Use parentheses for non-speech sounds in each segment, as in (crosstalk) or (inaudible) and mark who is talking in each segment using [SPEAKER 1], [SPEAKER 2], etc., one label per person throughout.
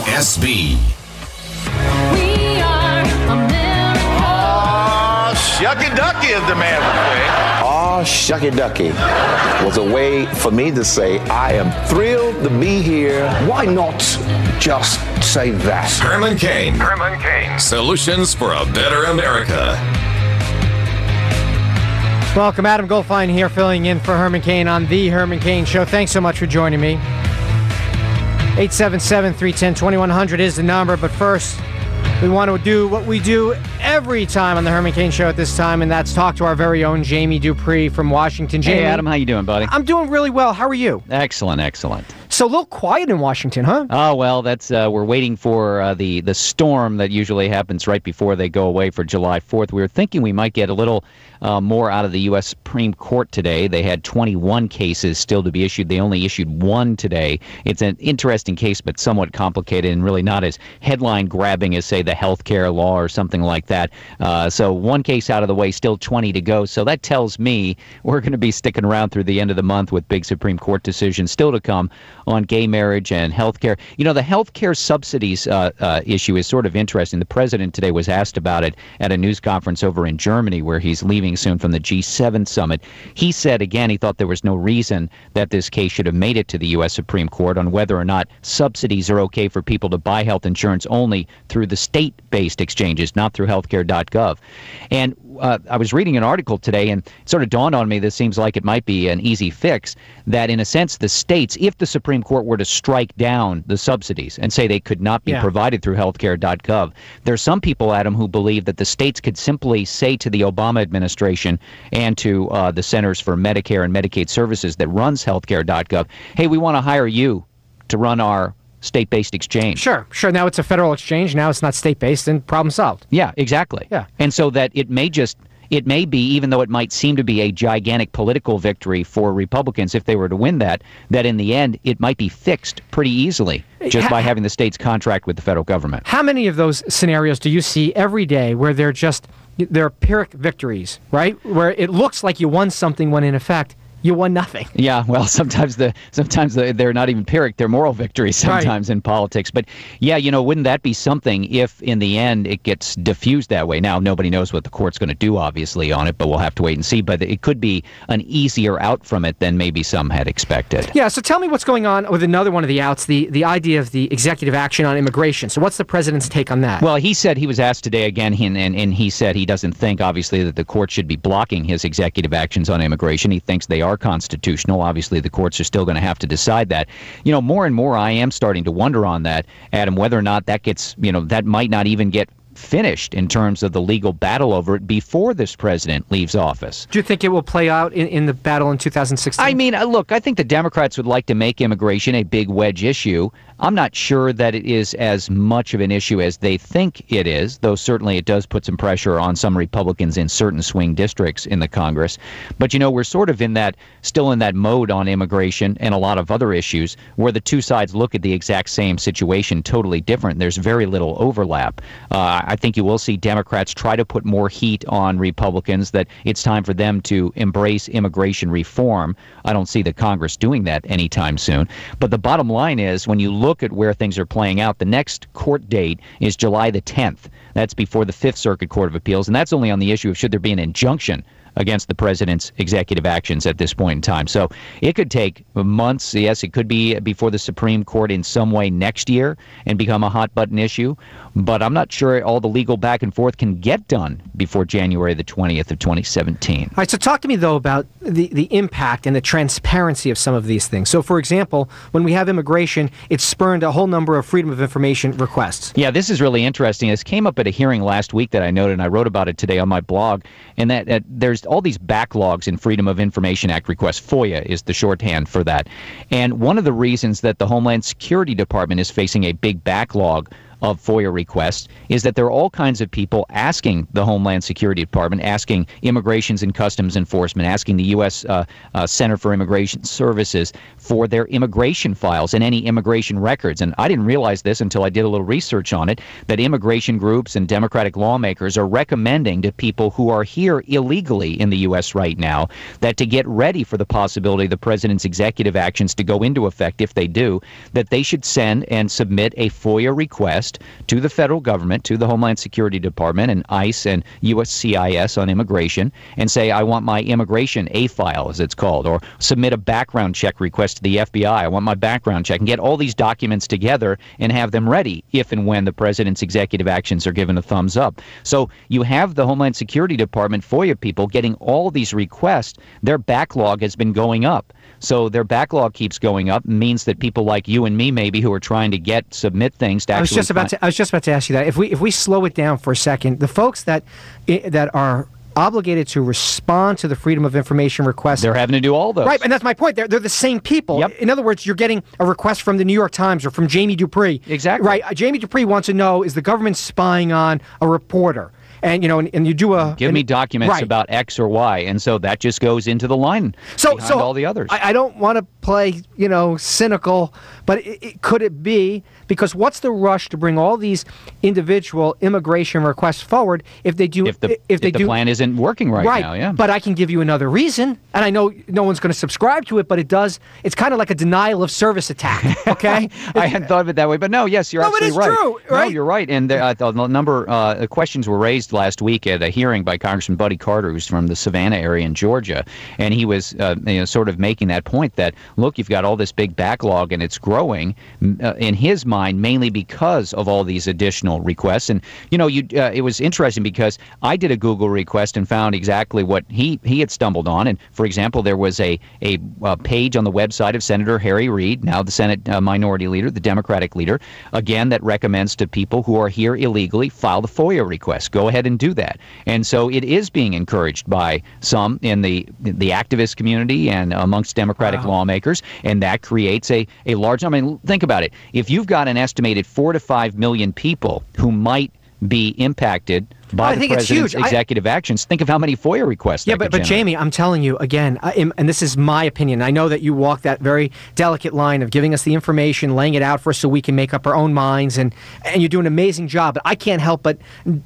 [SPEAKER 1] WASB.
[SPEAKER 2] We are America.
[SPEAKER 3] Shucky ducky, as the man would say.
[SPEAKER 4] Shucky ducky was a way for me to say, I am thrilled to be here. Why not just say that?
[SPEAKER 1] Herman Cain. Herman Cain. Solutions for a better America.
[SPEAKER 5] Welcome, Adam Goldfein here, filling in for Herman Cain on the Herman Cain Show. Thanks so much for joining me. 877-310-2100 is the number, but first, we want to do what we do every time on the Herman Cain Show at this time, and that's talk to our very own Jamie Dupree from Washington. Jamie,
[SPEAKER 6] Hey, Adam, how you doing, buddy?
[SPEAKER 5] I'm doing really well. How are you?
[SPEAKER 6] Excellent, excellent.
[SPEAKER 5] So a little quiet in Washington, huh?
[SPEAKER 6] Oh well, that's uh, we're waiting for uh, the the storm that usually happens right before they go away for July 4th. We were thinking we might get a little uh, more out of the U.S. Supreme Court today. They had 21 cases still to be issued. They only issued one today. It's an interesting case, but somewhat complicated and really not as headline grabbing as say the health care law or something like that. Uh, so one case out of the way, still 20 to go. So that tells me we're going to be sticking around through the end of the month with big Supreme Court decisions still to come on gay marriage and health care. You know, the health care subsidies uh, uh, issue is sort of interesting. The president today was asked about it at a news conference over in Germany, where he's leaving soon from the G7 summit. He said again he thought there was no reason that this case should have made it to the U.S. Supreme Court on whether or not subsidies are okay for people to buy health insurance only through the state based exchanges, not through healthcare.gov. And uh, I was reading an article today and it sort of dawned on me this seems like it might be an easy fix that in a sense the states if the Supreme Court were to strike down the subsidies and say they could not be
[SPEAKER 5] Yeah.
[SPEAKER 6] provided through healthcare.gov there's some people Adam who believe that the states could simply say to the Obama administration and to uh, the Centers for Medicare and Medicaid Services that runs healthcare.gov hey we want to hire you to run our state-based exchange
[SPEAKER 5] Sure, sure. Now it's a federal exchange. Now it's not state-based, and problem solved.
[SPEAKER 6] yeah, exactly.
[SPEAKER 5] Yeah.
[SPEAKER 6] And so that it may just it may be, even though it might seem to be a gigantic political victory for Republicans if they were to win that, that in the end it might be fixed pretty easily just
[SPEAKER 5] ha-
[SPEAKER 6] by having the states contract with the federal government.
[SPEAKER 5] How many of those scenarios do you see every day where they're just they're Pyrrhic victories, right? Where it looks like you won something when in effect you won nothing. (laughs)
[SPEAKER 6] Yeah, well, sometimes the sometimes the, they're not even pyrrhic; they're moral victories
[SPEAKER 5] Right.
[SPEAKER 6] sometimes in politics. But yeah, you know, wouldn't that be something if in the end it gets diffused that way? Now nobody knows what the court's going to do, obviously, on it, but we'll have to wait and see. But it could be an easier out from it than maybe some had expected.
[SPEAKER 5] Yeah, so tell me what's going on with another one of the outs, the the idea of the executive action on immigration. So what's the president's take on that?
[SPEAKER 6] Well, he said he was asked today again, he- and, and he said he doesn't think, obviously, that the court should be blocking his executive actions on immigration. He thinks they are constitutional. Obviously, the courts are still going to have to decide that. You know, more and more, I am starting to wonder on that, Adam, whether or not that gets, you know, that might not even get finished in terms of the legal battle over it before this president leaves office.
[SPEAKER 5] do you think it will play out in, in the battle in 2016?
[SPEAKER 6] I mean, uh, look, I think the Democrats would like to make immigration a big wedge issue. I'm not sure that it is as much of an issue as they think it is, though certainly it does put some pressure on some Republicans in certain swing districts in the Congress. But you know, we're sort of in that still in that mode on immigration and a lot of other issues where the two sides look at the exact same situation totally different. There's very little overlap. Uh, I think you will see Democrats try to put more heat on Republicans that it's time for them to embrace immigration reform. I don't see the Congress doing that anytime soon. But the bottom line is when you look at where things are playing out, the next court date is July the 10th. That's before the Fifth Circuit Court of Appeals, and that's only on the issue of should there be an injunction against the president's executive actions at this point in time. So it could take months. Yes, it could be before the Supreme Court in some way next year and become a hot button issue. But I'm not sure all the legal back and forth can get done before January the 20th of 2017.
[SPEAKER 5] All right, so talk to me though about the, the impact and the transparency of some of these things. So, for example, when we have immigration, it spurned a whole number of freedom of information requests.
[SPEAKER 6] Yeah, this is really interesting. This came up at a hearing last week that I noted, and I wrote about it today on my blog. And that, that there's all these backlogs in Freedom of Information Act requests. FOIA is the shorthand for that. And one of the reasons that the Homeland Security Department is facing a big backlog of FOIA requests is that there are all kinds of people asking the Homeland Security Department, asking Immigrations and Customs Enforcement, asking the U.S. Uh, uh, Center for Immigration Services for their immigration files and any immigration records. And I didn't realize this until I did a little research on it that immigration groups and Democratic lawmakers are recommending to people who are here illegally in the U.S. right now that to get ready for the possibility of the president's executive actions to go into effect, if they do, that they should send and submit a FOIA request to the federal government, to the Homeland Security Department and ICE and USCIS on immigration, and say, I want my immigration A file, as it's called, or submit a background check request to the FBI. I want my background check, and get all these documents together and have them ready if and when the president's executive actions are given a thumbs up. So you have the Homeland Security Department FOIA people getting all these requests. Their backlog has been going up. So their backlog keeps going up, means that people like you and me, maybe, who are trying to get submit things to actually
[SPEAKER 5] about to. I was just about to ask you that. If we if we slow it down for a second, the folks that that are obligated to respond to the Freedom of Information request.
[SPEAKER 6] they're having to do all those.
[SPEAKER 5] Right, and that's my point. They're, they're the same people.
[SPEAKER 6] Yep.
[SPEAKER 5] In other words, you're getting a request from the New York Times or from Jamie Dupree.
[SPEAKER 6] Exactly.
[SPEAKER 5] Right. uh, Jamie Dupree wants to know is the government spying on a reporter? And you know, and, and you do a
[SPEAKER 6] Give me documents
[SPEAKER 5] right.
[SPEAKER 6] about X or Y, and so that just goes into the line
[SPEAKER 5] so so
[SPEAKER 6] all the others.
[SPEAKER 5] I, I don't want to play you know cynical, but it, it, could it be because what's the rush to bring all these individual immigration requests forward if they do
[SPEAKER 6] if the
[SPEAKER 5] if they
[SPEAKER 6] the
[SPEAKER 5] do
[SPEAKER 6] plan isn't working right, now, yeah.
[SPEAKER 5] But I can give you another reason, and I know no one's going to subscribe to it, but it does. It's kind of like a denial of service attack. (laughs) Okay.
[SPEAKER 6] I hadn't thought of it that way, but no, yes, you're
[SPEAKER 5] No,
[SPEAKER 6] absolutely
[SPEAKER 5] it's
[SPEAKER 6] right.
[SPEAKER 5] true,
[SPEAKER 6] No,
[SPEAKER 5] right?
[SPEAKER 6] you're right. And there, uh, the number uh, questions were raised last week at a hearing by Congressman Buddy Carter, who's from the Savannah area in Georgia, and he was uh, you know, sort of making that point that look, you've got all this big backlog and it's growing uh, in his mind mainly because of all these additional requests. And you know, you uh, it was interesting because I did a Google request and found exactly what he he had stumbled on. And for example, there was a a uh, page on the website of Senator Harry Reid, now the Senate uh, Minority Leader, the Democratic leader, again that recommends to people who are here illegally file the FOIA request. Go ahead and do that. And so it is being encouraged by some in the the activist community and amongst Democratic lawmakers, and that creates a a large. I mean, think about it. If you've got an estimated four to five million people who might be impacted by
[SPEAKER 5] I
[SPEAKER 6] the
[SPEAKER 5] think it's
[SPEAKER 6] president's
[SPEAKER 5] huge. I-
[SPEAKER 6] executive actions, think of how many FOIA requests.
[SPEAKER 5] Yeah, but, but. Jamie, I'm telling you again, am, and this is my opinion. I know that you walk that very delicate line of giving us the information, laying it out for us so we can make up our own minds, and and you do an amazing job. But I can't help but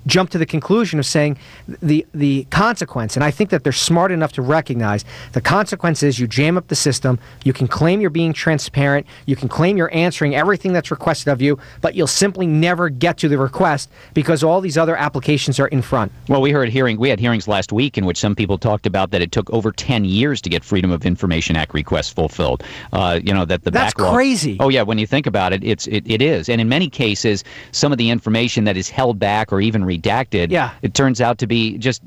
[SPEAKER 5] jump to the conclusion of saying the the consequence, and I think that they're smart enough to recognize the consequence is you jam up the system. You can claim you're being transparent. You can claim you're answering everything that's requested of you, but you'll simply never get to the request because all these other applications are in front.
[SPEAKER 6] Well, we heard hearing we had hearings last week in which some people talked about that it took over ten years to get Freedom of Information Act requests fulfilled. Uh, you know that the
[SPEAKER 5] That's
[SPEAKER 6] backlog.
[SPEAKER 5] crazy.
[SPEAKER 6] Oh yeah, when you think about it, it's it, it is, and in many cases, some of the information that is held back or even redacted,
[SPEAKER 5] Yeah.
[SPEAKER 6] it turns out to be just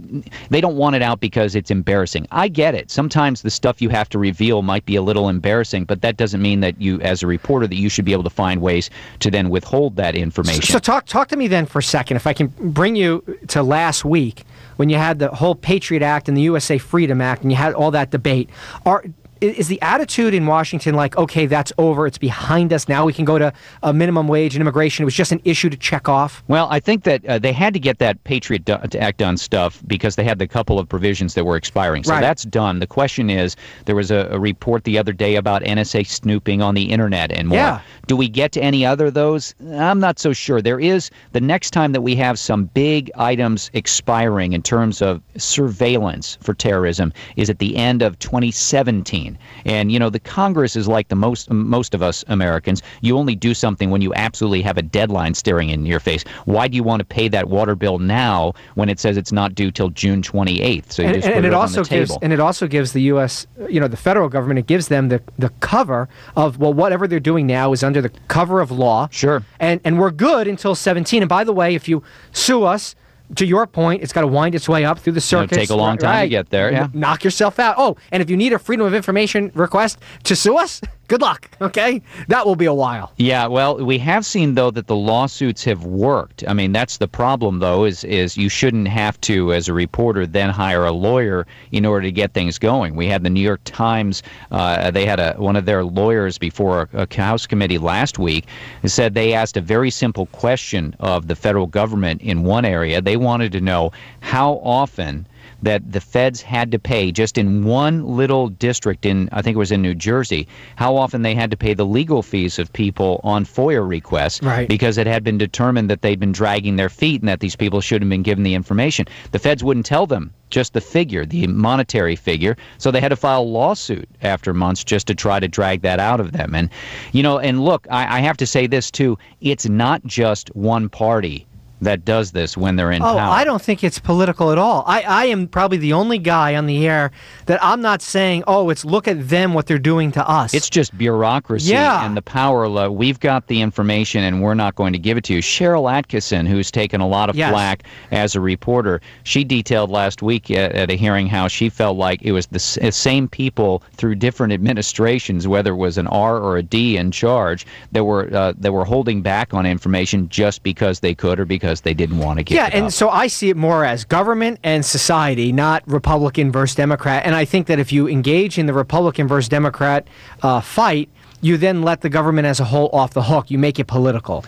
[SPEAKER 6] they don't want it out because it's embarrassing. I get it. Sometimes the stuff you have to reveal might be a little embarrassing, but that doesn't mean that you, as a reporter, that you should be able to find ways to then withhold that information.
[SPEAKER 5] So talk talk to me then for a second, if I can bring you to last week when you had the whole Patriot Act and the USA Freedom Act, and you had all that debate. Are is the attitude in Washington like, okay, that's over, it's behind us, now we can go to a minimum wage and immigration? It was just an issue to check off.
[SPEAKER 6] Well, I think that uh, they had to get that Patriot Act done stuff because they had the couple of provisions that were expiring. So
[SPEAKER 5] Right.
[SPEAKER 6] that's done. The question is, there was a, a report the other day about NSA snooping on the internet and more.
[SPEAKER 5] Yeah.
[SPEAKER 6] Do we get to any other of those? I'm not so sure. There is the next time that we have some big items expiring in terms of surveillance for terrorism is at the end of 2017. And you know, the Congress is like the most most of us Americans. You only do something when you absolutely have a deadline staring in your face. Why do you want to pay that water bill now when it says it's not due till June 28th? So you
[SPEAKER 5] And,
[SPEAKER 6] just
[SPEAKER 5] and-
[SPEAKER 6] put
[SPEAKER 5] and
[SPEAKER 6] it,
[SPEAKER 5] it also gives and it also gives the U.S. you know the federal government it gives them the the cover of well whatever they're doing now is under the cover of law.
[SPEAKER 6] Sure.
[SPEAKER 5] And and we're good until 17. And by the way, if you sue us. To your point, it's got to wind its way up through the
[SPEAKER 6] It'll take a long time to get there, yeah.
[SPEAKER 5] Knock yourself out. Oh, and if you need a freedom of information request to sue us, (laughs) Good luck. Okay, that will be a while.
[SPEAKER 6] Yeah, well, we have seen though that the lawsuits have worked. I mean, that's the problem though is is you shouldn't have to as a reporter then hire a lawyer in order to get things going. We had the New York Times uh, they had a one of their lawyers before a, a House committee last week said they asked a very simple question of the federal government in one area. They wanted to know how often that the feds had to pay just in one little district in I think it was in New Jersey how often they had to pay the legal fees of people on FOIA requests
[SPEAKER 5] Right.
[SPEAKER 6] because it had been determined that they'd been dragging their feet and that these people shouldn't have been given the information. The feds wouldn't tell them just the figure, the monetary figure, so they had to file a lawsuit after months just to try to drag that out of them. And you know, and look, I, I have to say this too: it's not just one party that does this when they're in
[SPEAKER 5] Oh,
[SPEAKER 6] power.
[SPEAKER 5] I don't think it's political at all. I, I am probably the only guy on the air that I'm not saying, oh, it's look at them, what they're doing to us.
[SPEAKER 6] It's just bureaucracy
[SPEAKER 5] Yeah.
[SPEAKER 6] and the power. Lo- we've got the information and we're not going to give it to you. Sharyl Attkisson, who's taken a lot of
[SPEAKER 5] Yes.
[SPEAKER 6] flack as a reporter, she detailed last week at, at a hearing how she felt like it was the s- uh, same people through different administrations, whether it was an R or a D in charge, that were uh, that were holding back on information just because they could or because they didn't want to give
[SPEAKER 5] yeah, and
[SPEAKER 6] up.
[SPEAKER 5] so I see it more as government and society, not Republican versus Democrat. And I think that if you engage in the Republican versus Democrat uh, fight, you then let the government as a whole off the hook. You make it political.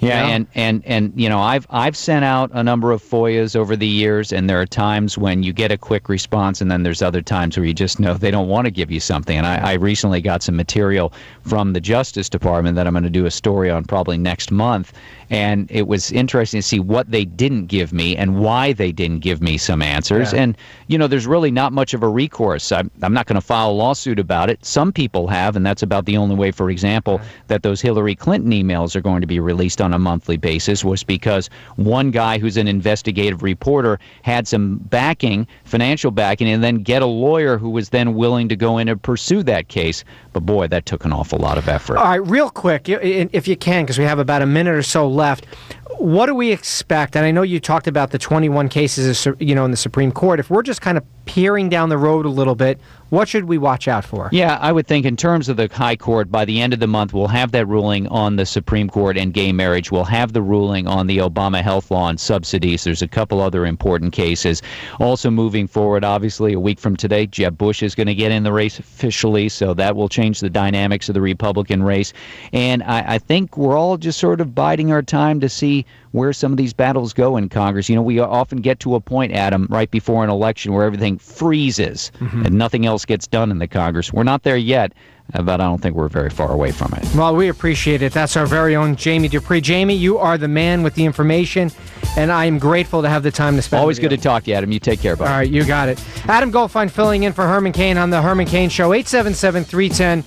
[SPEAKER 6] Yeah,
[SPEAKER 5] Yeah.
[SPEAKER 6] and and and you know, I've I've sent out a number of FOIAs over the years, and there are times when you get a quick response, and then there's other times where you just know they don't want to give you something. And I, I recently got some material from the Justice Department that I'm going to do a story on probably next month, and it was interesting to see what they didn't give me and why they didn't give me some answers.
[SPEAKER 5] Yeah.
[SPEAKER 6] And you know, there's really not much of a recourse. I'm, I'm not going to file a lawsuit about it. Some people have, and that's about the only way, for example, that those Hillary Clinton emails are going to be released on a monthly basis was because one guy who's an investigative reporter had some backing, financial backing, and then get a lawyer who was then willing to go in and pursue that case. But boy, that took an awful lot of effort.
[SPEAKER 5] All right, real quick, if you can, because we have about a minute or so left. What do we expect? And I know you talked about the 21 cases, you know, in the Supreme Court. If we're just kind of peering down the road a little bit, what should we watch out for?
[SPEAKER 6] Yeah, I would think in terms of the High Court, by the end of the month, we'll have that ruling on the Supreme Court and gay marriage. We'll have the ruling on the Obama health law and subsidies. There's a couple other important cases. Also, moving forward, obviously, a week from today, Jeb Bush is going to get in the race officially, so that will change the dynamics of the Republican race. And I, I think we're all just sort of biding our time to see where some of these battles go in Congress. You know, we often get to a point, Adam, right before an election where everything freezes and nothing else gets done in the Congress. We're not there yet, uh, but I don't think we're very far away from it.
[SPEAKER 5] Well, we appreciate it. That's our very own Jamie Dupree. Jamie, you are the man with the information, and I am grateful to have the time to spend.
[SPEAKER 6] Always good to talk to you, Adam. You take care, buddy.
[SPEAKER 5] All right, you got it. Adam Goldfein filling in for Herman Cain on the Herman Cain Show. 877 310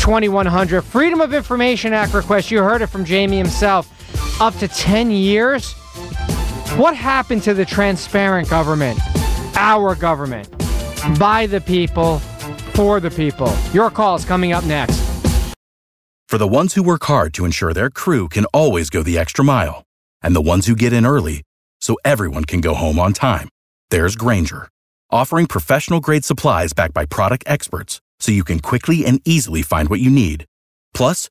[SPEAKER 5] 2100. Freedom of Information Act request. You heard it from Jamie himself. Up to 10 years? What happened to the transparent government? Our government. By the people, for the people. Your call is coming up next.
[SPEAKER 7] For the ones who work hard to ensure their crew can always go the extra mile, and the ones who get in early so everyone can go home on time, there's Grainger, offering professional grade supplies backed by product experts so you can quickly and easily find what you need. Plus,